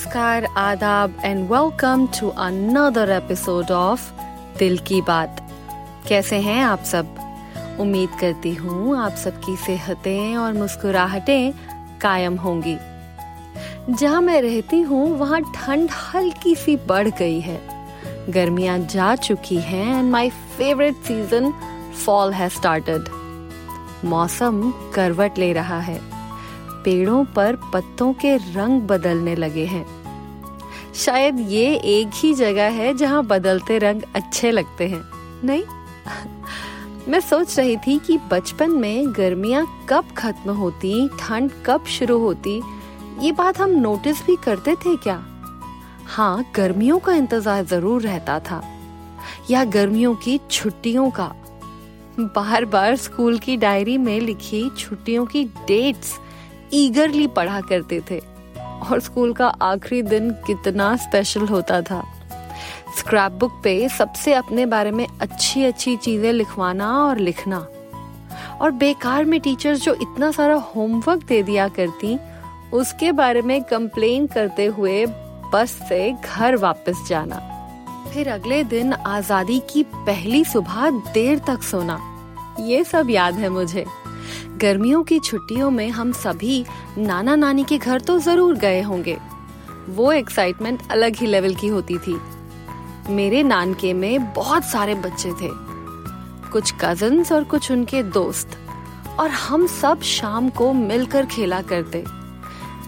नमस्कार, आदाब and welcome to another episode of Dil ki Baat. कैसे हैं आप सब? उम्मीद करती हूँ आप सबकी सेहतें और मुस्कुराहटें कायम होंगी। जहाँ मैं रहती हूँ, वहाँ ठंड हल्की सी बढ़ गई है। गर्मियाँ जा चुकी हैं and my favourite season fall has started मौसम करवट ले रहा है। पेड़ों पर पत्तों के रंग बदलने लगे हैं। शायद ये एक ही जगह है जहाँ बदलते रंग अच्छे लगते हैं। नहीं? मैं सोच रही थी कि बचपन में गर्मियाँ कब खत्म होती, ठंड कब शुरू होती, ये बात हम नोटिस भी करते थे क्या? हाँ गर्मियों का इंतज़ार ज़रूर रहता था। या गर्मियों की छुट्टियों का। बार बार स्कूल की डायरी में लिखी छुट्टियों की डेट्स ईगरली पढ़ा करते थे। और स्कूल का आखिरी दिन कितना स्पेशल होता था। स्क्रैप बुक पे सबसे अपने बारे में अच्छी अच्छी चीज़ें लिखवाना और लिखना। और बेकार में टीचर्स जो इतना सारा होमवर्क दे दिया करती, उसके बारे में कंप्लेन करते हुए बस से घर वापस जाना। फिर अगले दिन आज़ादी की पहली सुबह देर तक सोना। ये सब याद है मुझे। गर्मियों की छुट्टियों में हम सभी नाना नानी के घर तो ज़रूर गए होंगे। वो एक्साइटमेंट अलग ही लेवल की होती थी। मेरे नानके में बहुत सारे बच्चे थे। कुछ कजन्स और कुछ उनके दोस्त। और हम सब शाम को मिलकर खेला करते।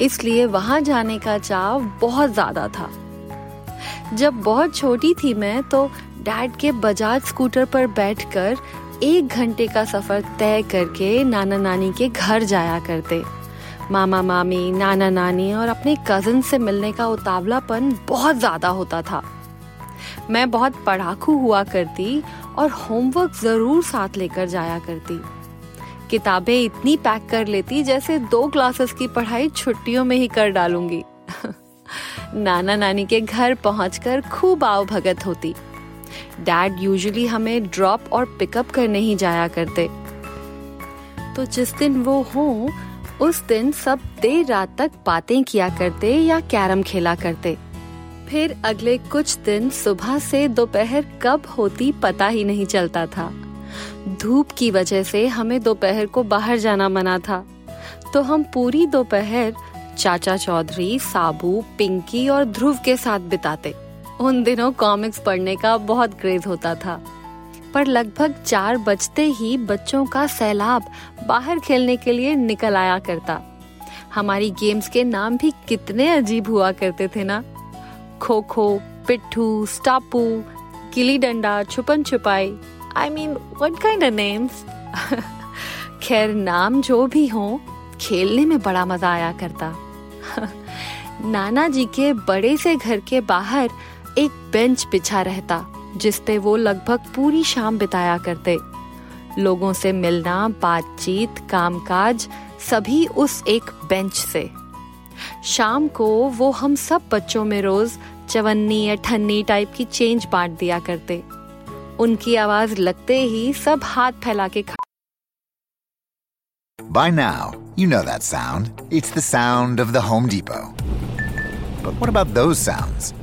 इसलिए वहाँ जाने का चाव बहुत ज़्यादा था। जब बहुत छोटी थी मैं तो डैड के बजाज स्कूटर पर बैठकर एक घंटे का सफ़र तय करके नाना नानी के घर जाया करते। मामा, मामी, नाना नानी और अपने कज़न से मिलने का उतावलापन बहुत ज़्यादा होता था। मैं बहुत पढ़ाकू हुआ करती और होमवर्क ज़रूर साथ लेकर जाया करती। किताबें इतनी पैक कर लेती जैसे दो क्लासेस की पढ़ाई छुट्टियों में ही कर डालूँगी। नाना नानी के घर पहुंचकर खूब आओ भगत होती। डैड यूजुअली हमें ड्रॉप और पिकअप करने ही जाया करते। तो जिस दिन वो हो, उस दिन सब देर रात तक बातें किया करते या कैरम खेला करते। फिर अगले कुछ दिन सुबह से दोपहर कब होती पता ही नहीं चलता था। धूप की वजह से हमें दोपहर को बाहर जाना मना था। तो हम पूरी दोपहर चाचा चौधरी, साबू, पिंकी और ध्रुव के साथ बिताते। उन दिनों कॉमिक्स पढ़ने का बहुत क्रेज होता था। पर लगभग चार बजते ही बच्चों का सैलाब बाहर खेलने के लिए निकल आया करता। हमारी गेम्स के नाम भी कितने अजीब हुआ करते थे ना? खो खो पिट्ठू, स्टापू, गिली डंडा, छुपन छुपाई I mean what kind names खैर, नाम जो भी हो, खेलने में बड़ा मज़ा आया करता। नाना जी के बड़े से घर के बाहर एक बेंच बिछा रहता जिसपे वो लगभग पूरी शाम बिताया करते लोगों से मिलना बातचीत कामकाज सभी उस एक बेंच से शाम को वो हम सब बच्चों में रोज चवन्नी अठन्नी टाइप की चेंज बांट दिया करते उनकी आवाज़ लगते ही सब हाथ फैला के खा By now, you know that sound. It's the sound of the Home Depot. But what about those sounds?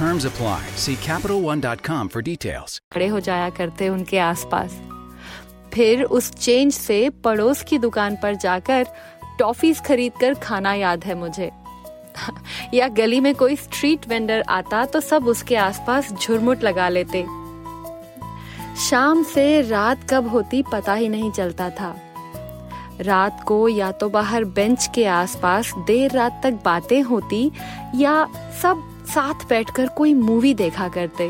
Terms apply. See CapitalOne.com for details. खड़े हो जाया करते उनके आसपास फिर उस चेंज से पड़ोस की दुकान पर जाकर टॉफीज खरीद कर खाना याद है मुझे या गली में कोई स्ट्रीट वेंडर आता तो सब उसके आसपास झुरमुट लगा लेते शाम से रात कब होती पता ही नहीं चलता था रात को या तो बाहर बेंच के आसपास देर रात तक बातें होती या सब साथ बैठकर कोई मूवी देखा करते।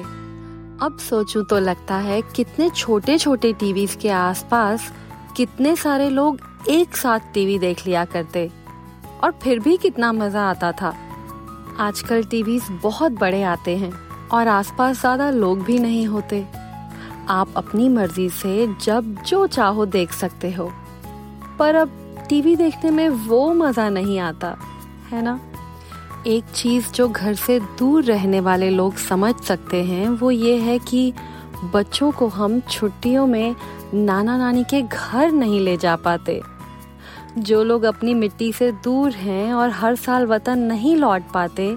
अब सोचूं तो लगता है कितने छोटे छोटे टीवी के आसपास कितने सारे लोग एक साथ टीवी देख लिया करते। और फिर भी कितना मज़ा आता था। आजकल टीवी बहुत बड़े आते हैं और आसपास ज़्यादा लोग भी नहीं होते। आप अपनी मर्ज़ी से जब जो चाहो देख सकते हो। पर अब टीवी देखने में वो मज़ा नहीं आता, है ना? एक चीज़ जो घर से दूर रहने वाले लोग समझ सकते हैं, वो ये है कि बच्चों को हम छुट्टियों में नाना नानी के घर नहीं ले जा पाते। जो लोग अपनी मिट्टी से दूर हैं और हर साल वतन नहीं लौट पाते,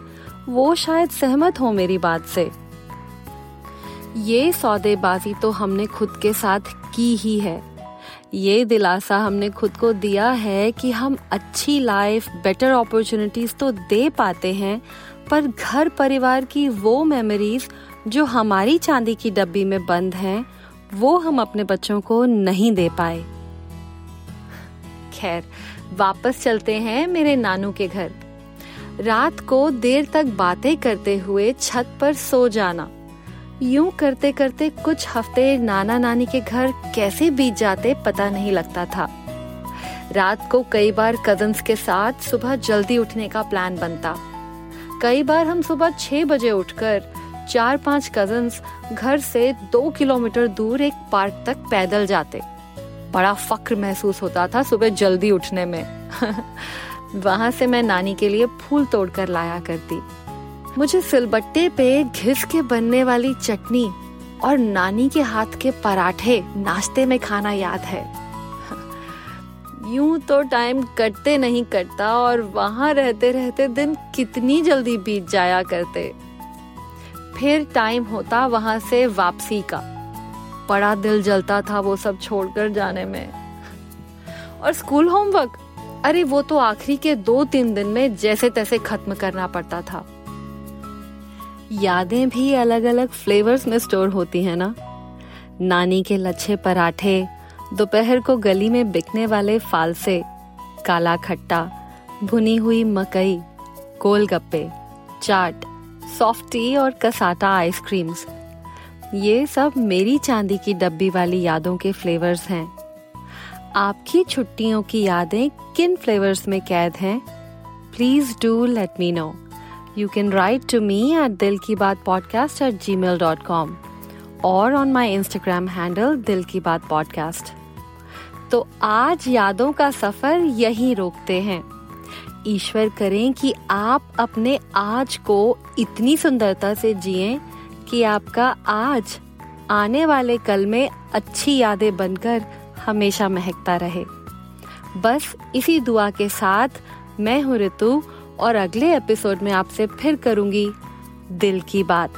वो शायद सहमत हो मेरी बात से। ये सौदेबाजी तो हमने खुद के साथ की ही है। ये दिलासा हमने खुद को दिया है कि हम अच्छी लाइफ बेटर अपॉर्चुनिटीज़ तो दे पाते हैं, पर घर परिवार की वो मेमोरीज जो हमारी चांदी की डब्बी में बंद हैं, वो हम अपने बच्चों को नहीं दे पाए। खैर, वापस चलते हैं मेरे नानू के घर। रात को देर तक बातें करते हुए छत पर सो जाना। यूँ करते करते कुछ हफ़्ते नाना नानी के घर कैसे बीत जाते पता नहीं लगता था। रात को कई बार कजन्स के साथ सुबह जल्दी उठने का प्लान बनता। कई बार हम सुबह छह बजे उठकर चार पाँच कजन्स घर से दो किलोमीटर दूर एक पार्क तक पैदल जाते। बड़ा फक्र महसूस होता था सुबह जल्दी उठने में। वहाँ से मैं नानी के लिए फूल तोड़कर लाया करती। मुझे सिलबट्टे पे घिस के बनने वाली चटनी और नानी के हाथ के पराठे नाश्ते में खाना याद है। यूँ तो टाइम कटते नहीं कटता और वहाँ रहते रहते दिन कितनी जल्दी बीत जाया करते। फिर टाइम होता वहाँ से वापसी का। बड़ा दिल जलता था वो सब छोड़कर जाने में। और स्कूल होमवर्क अरे वो तो आखिरी के दो तीन दिन में जैसे तैसे खत्म करना पड़ता था। यादें भी अलग अलग फ्लेवर्स में स्टोर होती हैं ना? नानी के लच्छे पराठे, दोपहर को गली में बिकने वाले फालसे, काला खट्टा, भुनी हुई मकई, गोलगप्पे, चाट सॉफ्टी और कसाटा आइसक्रीम्स ये सब मेरी चांदी की डब्बी वाली यादों के फ्लेवर्स हैं। आपकी छुट्टियों की यादें किन फ्लेवर्स में कैद हैं? Please do let me know You can write to me at dilkibaatpodcast at gmail.com or on my Instagram handle dilkibaatpodcast. तो आज यादों का सफ़र यहीं रोकते हैं ईश्वर करें कि आप अपने आज को इतनी सुंदरता से जिए कि आपका आज आने वाले कल में अच्छी यादें बनकर हमेशा महकता रहे बस इसी दुआ के साथ मैं हूँ ऋतु और अगले एपिसोड में आपसे फिर करूँगी दिल की बात।